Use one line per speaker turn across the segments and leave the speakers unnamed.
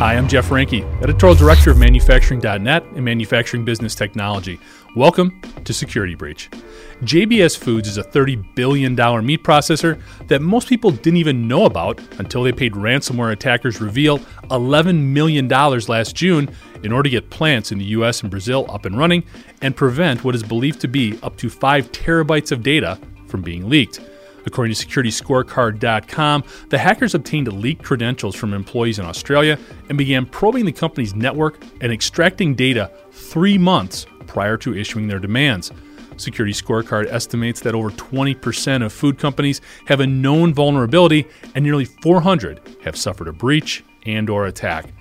Hi, I'm Jeff Reinke, Editorial Director of Manufacturing.net and Manufacturing Business Technology. Welcome to Security Breach. JBS Foods is a $30 billion meat processor that most people didn't even know about until they paid ransomware attackers REvil $11 million last June in order to get plants in the US and Brazil up and running and prevent what is believed to be up to 5 terabytes of data from being leaked. According to SecurityScorecard.com, the hackers obtained leaked credentials from employees in Australia and began probing the company's network and extracting data three months prior to issuing their demands. Security Scorecard estimates that over 20% of food companies have a known vulnerability and nearly 400 have suffered a breach and or attack.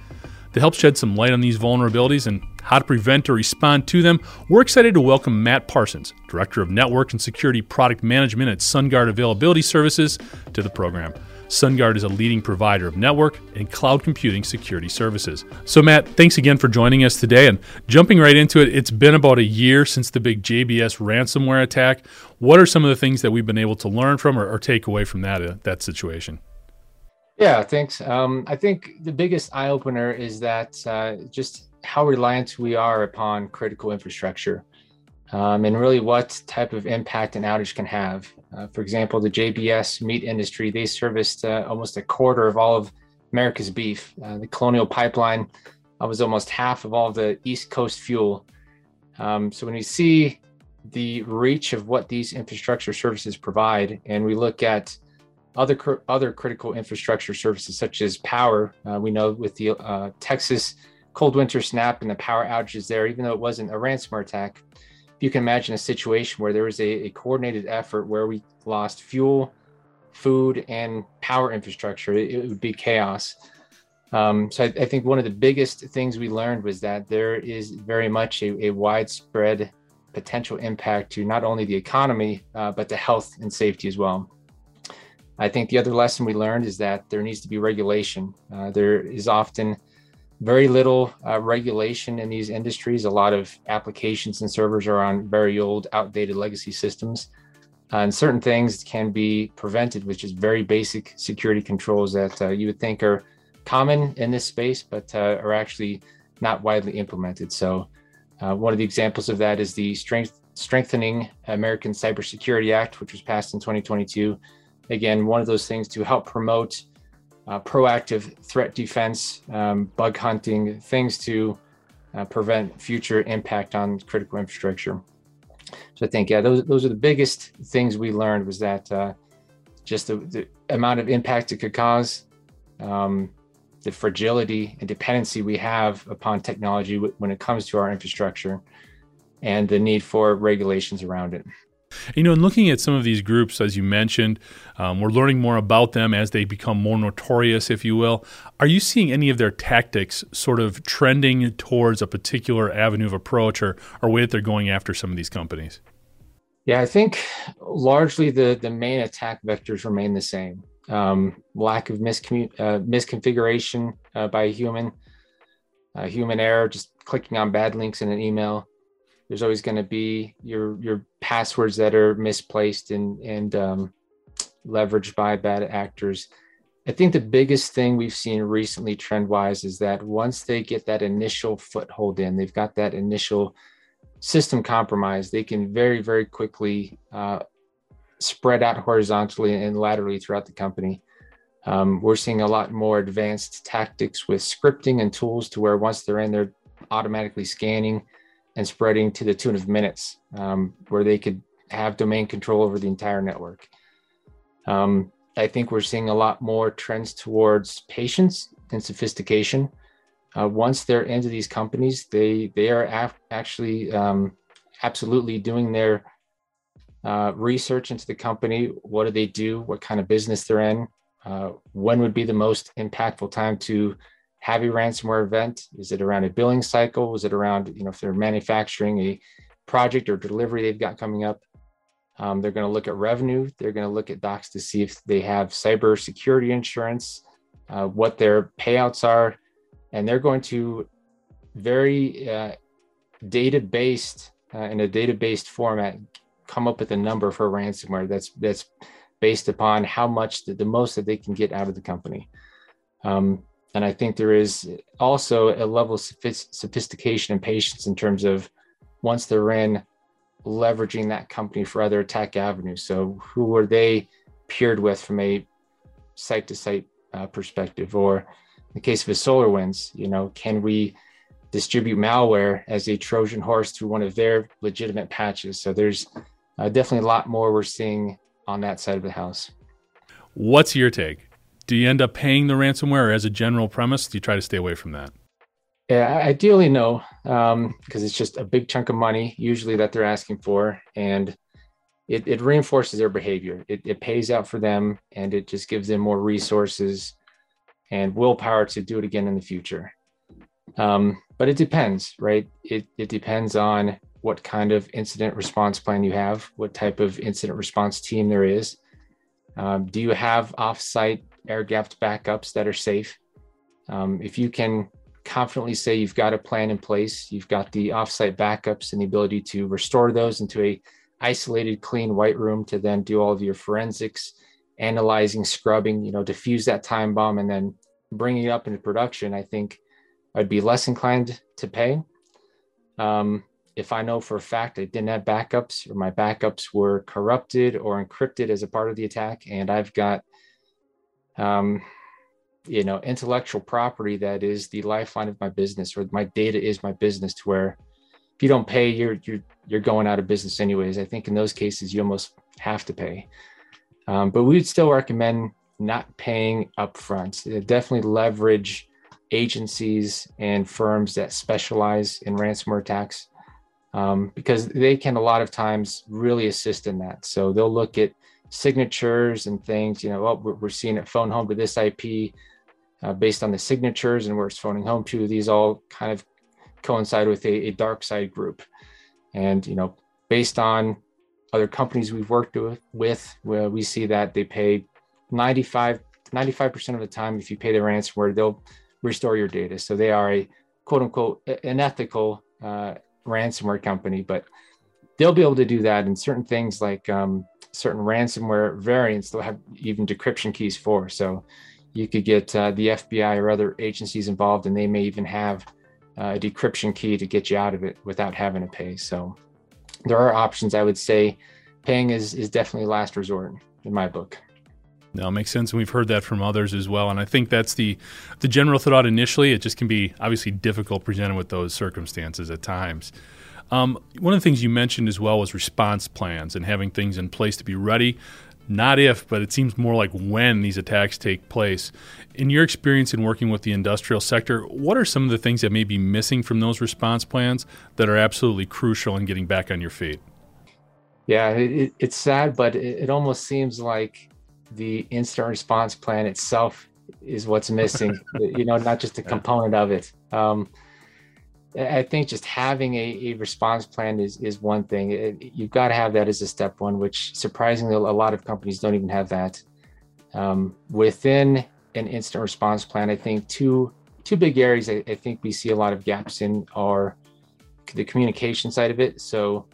To help shed some light on these vulnerabilities and how to prevent or respond to them, we're excited to welcome Matt Parsons, Director of Network and Security Product Management at SunGard Availability Services, to the program. SunGard is a leading provider of network and cloud computing security services. So, Matt, thanks again for joining us today. And jumping right into it, it's been about a year since the big JBS ransomware attack. What are some of the things that we've been able to learn from or, or take away from that, uh, that situation?
Yeah, thanks. Um, I think the biggest eye opener is that uh, just how reliant we are upon critical infrastructure um, and really what type of impact an outage can have. Uh, for example, the JBS meat industry, they serviced uh, almost a quarter of all of America's beef. Uh, the Colonial Pipeline was almost half of all of the East Coast fuel. Um, so when we see the reach of what these infrastructure services provide, and we look at other other critical infrastructure services such as power. Uh, we know with the uh, Texas cold winter snap and the power outages there, even though it wasn't a ransomware attack, if you can imagine a situation where there was a, a coordinated effort where we lost fuel, food, and power infrastructure. It, it would be chaos. Um, so I, I, think one of the biggest things we learned was that there is very much a, a widespread potential impact to not only the economy uh, but the health and safety as well. I think the other lesson we learned is that there needs to be regulation. Uh, there is often very little uh, regulation in these industries. A lot of applications and servers are on very old, outdated legacy systems. Uh, and certain things can be prevented with just very basic security controls that uh, you would think are common in this space, but uh, are actually not widely implemented. So, uh, one of the examples of that is the strength, Strengthening American Cybersecurity Act, which was passed in 2022 again, one of those things to help promote uh, proactive threat defense, um, bug hunting, things to uh, prevent future impact on critical infrastructure. So I think, yeah, those, those are the biggest things we learned was that uh, just the, the, amount of impact it could cause, um, the fragility and dependency we have upon technology when it comes to our infrastructure, and the need for regulations around it.
You know, in looking at some of these groups, as you mentioned, um, we're learning more about them as they become more notorious, if you will. Are you seeing any of their tactics sort of trending towards a particular avenue of approach or, or way that they're going after some of these companies?
Yeah, I think largely the, the main attack vectors remain the same. Um, lack of miscommu- uh, misconfiguration uh, by a human, uh, human error, just clicking on bad links in an email, there's always going to be your your passwords that are misplaced and and um, leveraged by bad actors. I think the biggest thing we've seen recently trend wise is that once they get that initial foothold in, they've got that initial system compromise, they can very, very quickly uh, spread out horizontally and laterally throughout the company. Um, we're seeing a lot more advanced tactics with scripting and tools to where once they're in, they're automatically scanning and spreading to the tune of minutes, um, where they could have domain control over the entire network. Um, I think we're seeing a lot more trends towards patience and sophistication. Uh, once they're into these companies, they they are af- actually um, absolutely doing their uh, research into the company. What do they do? What kind of business they're in? Uh, when would be the most impactful time to a ransomware event? Is it around a billing cycle? Is it around, you know, if they're manufacturing a project or delivery they've got coming up? Um, they're going to look at revenue. They're going to look at docs to see if they have cyber security insurance, uh, what their payouts are, and they're going to very uh, data based uh, in a data based format come up with a number for ransomware that's that's based upon how much the, the most that they can get out of the company. Um, and I think there is also a level of sophistication and patience in terms of once they're in leveraging that company for other attack avenues. So who are they paired with from a site to site perspective? Or in the case of a SolarWinds, you know, can we distribute malware as a Trojan horse through one of their legitimate patches? So there's uh, definitely a lot more we're seeing on that side of the house.
What's your take? Do you end up paying the ransomware, as a general premise, do you try to stay away from that?
Yeah, ideally no, because um, it's just a big chunk of money usually that they're asking for, and it, it reinforces their behavior. It, it pays out for them, and it just gives them more resources and willpower to do it again in the future. Um, but it depends, right? It it depends on what kind of incident response plan you have, what type of incident response team there is. Um, do you have offsite air gapped backups that are safe? Um, if you can confidently say you've got a plan in place, you've got the offsite backups and the ability to restore those into a isolated, clean white room to then do all of your forensics, analyzing, scrubbing, you know, diffuse that time bomb and then bringing it up into production, I think I'd be less inclined to pay. Um, if I know for a fact I didn't have backups or my backups were corrupted or encrypted as a part of the attack, and I've got um, you know intellectual property that is the lifeline of my business or my data is my business to where if you don't pay you're you're you're going out of business anyways. I think in those cases you almost have to pay. Um, but we would still recommend not paying upfront. Definitely leverage agencies and firms that specialize in ransomware attacks um, because they can a lot of times really assist in that. So they'll look at signatures and things you know oh, we're, we're seeing it phone home to this ip uh, based on the signatures and where it's phoning home to. These all kind of coincide with a, a DarkSide group. And, you know, based on other companies we've worked with, with we see that they pay 95, 95% of the time, if you pay the ransomware, they'll restore your data. So they are a quote unquote, an ethical uh, ransomware company, but they'll be able to do that. And certain things like um, certain ransomware variants, they'll have even decryption keys for. So you could get uh, the FBI or other agencies involved, and they may even have uh, a decryption key to get you out of it without having to pay. So there are options. I would say paying is is definitely last resort in my book.
No, makes sense, and we've heard that from others as well. And I think that's the the general thought initially. It just can be obviously difficult presented with those circumstances at times. Um, one of the things you mentioned as well was response plans and having things in place to be ready not if, but it seems more like when these attacks take place. In your experience in working with the industrial sector, what are some of the things that may be missing from those response plans that are absolutely crucial in getting back on your feet?
Yeah, it, it's sad, but it, it, almost seems like the instant response plan itself is what's missing, you know, not just a component of it. Um, I think just having a, a response plan is is one thing. It, you've got to have that as a step one, which surprisingly a lot of companies don't even have that. Um, within an instant response plan, I think two two big areas I, I, think we see a lot of gaps in are the communication side of it. So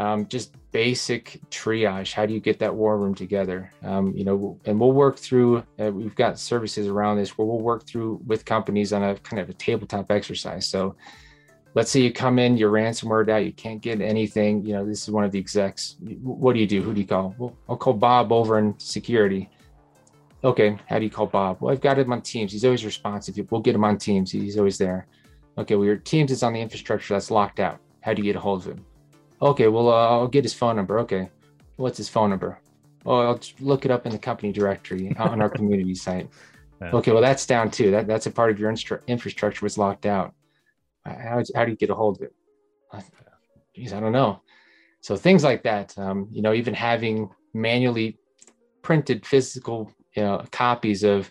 um, just basic triage. How do you get that war room together? Um, you know, and we'll work through. Uh, we've got services around this where we'll work through with companies on a kind of a tabletop exercise. So, let's say you come in, you're ransomware out, you can't get anything. You know, this is one of the execs. What do you do? Who do you call? Well, I'll call Bob over in security. Okay, how do you call Bob? Well, I've got him on Teams. He's always responsive. We'll get him on Teams. He's always there. Okay, well, your Teams is on the infrastructure that's locked out. How do you get a hold of him? Okay, well, uh, I'll get his phone number. Okay, what's his phone number? Oh, I'll look it up in the company directory on our community site. Yeah. Okay, well, that's down too. That that's a part of your instru- infrastructure was locked out. How, how do you get a hold of it? Geez, I don't know. So things like that. Um, you know, even having manually printed physical you know, copies of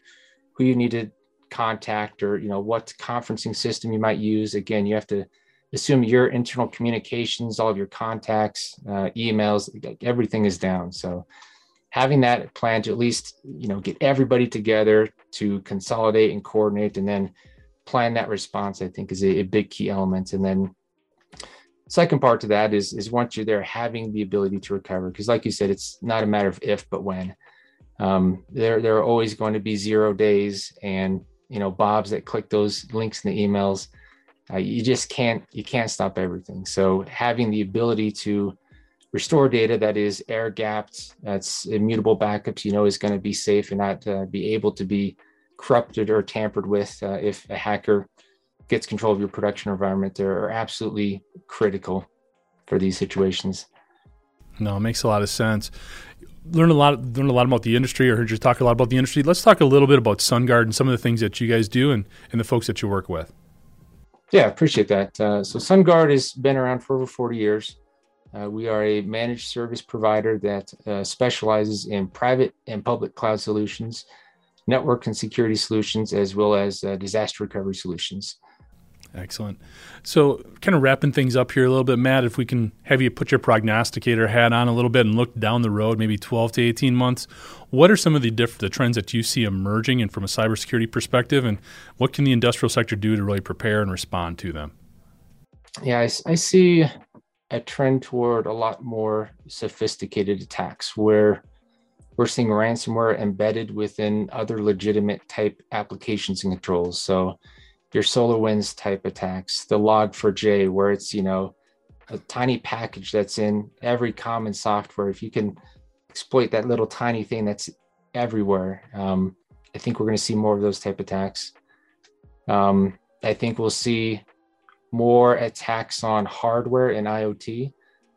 who you need to contact or you know what conferencing system you might use. Again, you have to assume your internal communications, all of your contacts, uh, emails, everything is down. So having that plan to at least, you know, get everybody together to consolidate and coordinate and then plan that response, I think is a, a big key element. And then second part to that is, is once you're there, having the ability to recover. Because like you said, it's not a matter of if, but when. Um, there, there are always going to be zero days and you know bobs that click those links in the emails. Uh, you just can't you can't stop everything. So having the ability to restore data that is air gapped, that's immutable backups, you know, is going to be safe and not uh, be able to be corrupted or tampered with uh, if a hacker gets control of your production environment. They're absolutely critical for these situations.
No, it makes a lot of sense. Learn a lot, learn a lot about the industry, or heard you talk a lot about the industry. Let's talk a little bit about SunGard and some of the things that you guys do and, and the folks that you work with.
Yeah, I appreciate that. Uh, so SunGard has been around for over 40 years. Uh, we are a managed service provider that uh, specializes in private and public cloud solutions, network and security solutions, as well as uh, disaster recovery solutions.
Excellent. So, kind of wrapping things up here a little bit, Matt, if we can have you put your prognosticator hat on a little bit and look down the road, maybe 12 to 18 months, what are some of the diff- the trends that you see emerging and from a cybersecurity perspective, and what can the industrial sector do to really prepare and respond to them?
Yeah, I, I see a trend toward a lot more sophisticated attacks where we're seeing ransomware embedded within other legitimate type applications and controls. So, your SolarWinds type attacks, the log4j, where it's, you know, a tiny package that's in every common software. If you can exploit that little tiny thing that's everywhere, um, I think we're going to see more of those type attacks. Um, I think we'll see more attacks on hardware and IoT.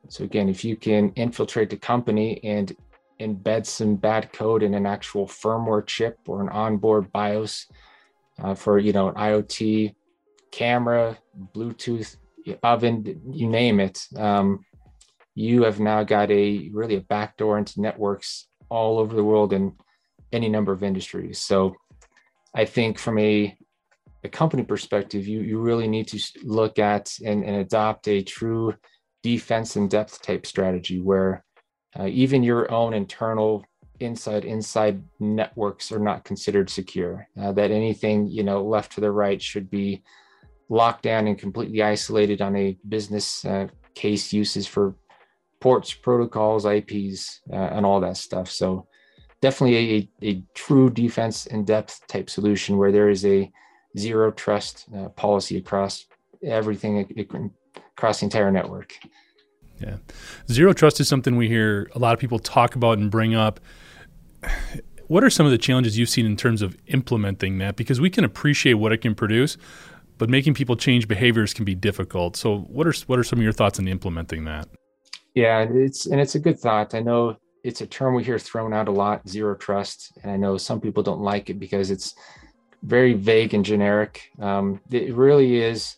So again, if you can infiltrate the company and embed some bad code in an actual firmware chip or an onboard BIOS, uh, for you know an IoT camera, Bluetooth oven, you name it. Um, you have now got a really a backdoor into networks all over the world in any number of industries. So I think from a a company perspective, you you really need to look at and, and adopt a true defense in depth type strategy where uh, even your own internal inside inside networks are not considered secure. Uh, that anything you know left to the right should be locked down and completely isolated on a business uh, case uses for ports protocols ips uh, and all that stuff. So definitely a, a true defense in depth type solution where there is a zero trust uh, policy across everything across the entire network.
Yeah. Zero trust is something we hear a lot of people talk about and bring up what are some of the challenges you've seen in terms of implementing that? Because we can appreciate what it can produce, but making people change behaviors can be difficult. So, what are what are some of your thoughts on implementing that?
Yeah, it's and it's a good thought. I know it's a term we hear thrown out a lot, zero trust, and I know some people don't like it because it's very vague and generic. Um, it really is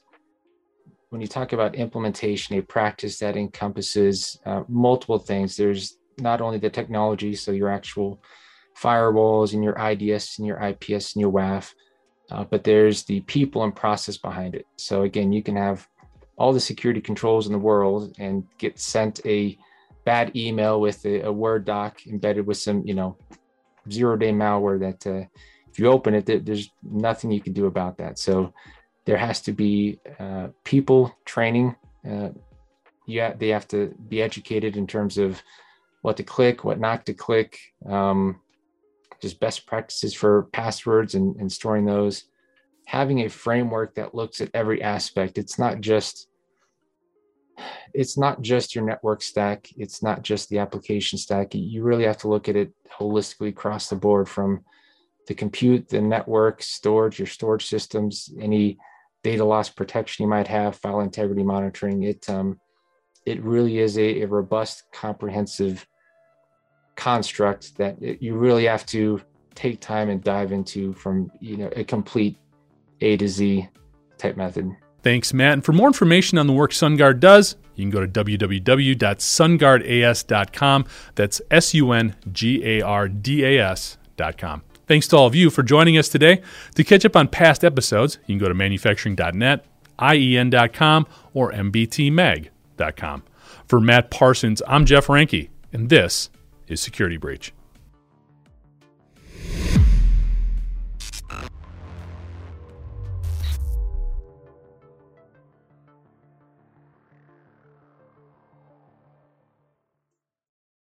when you talk about implementation, a practice that encompasses uh, multiple things. There's not only the technology, so your actual firewalls and your IDS and your IPS and your WAF, uh, but there's the people and process behind it. So again, you can have all the security controls in the world and get sent a bad email with a, a Word doc embedded with some, you know, zero day malware that uh, if you open it, there's nothing you can do about that. So there has to be uh, people training. Uh, yeah, they have to be educated in terms of what to click, what not to click, um, just best practices for passwords and, and storing those. Having a framework that looks at every aspect. It's not just it's not just your network stack. It's not just the application stack. You really have to look at it holistically across the board from the compute, the network, storage, your storage systems, any data loss protection you might have, file integrity monitoring. It um, it really is a, a robust, comprehensive construct that you really have to take time and dive into from you know a complete A to Z type method.
Thanks, Matt. And for more information on the work SunGard does, you can go to www.sungardas.com. That's S U N G A R D A S.com. Thanks to all of you for joining us today. To catch up on past episodes, you can go to manufacturing.net, IEN.com, or MBTMag.com. For Matt Parsons, I'm Jeff Reinke, and this is Security Breach.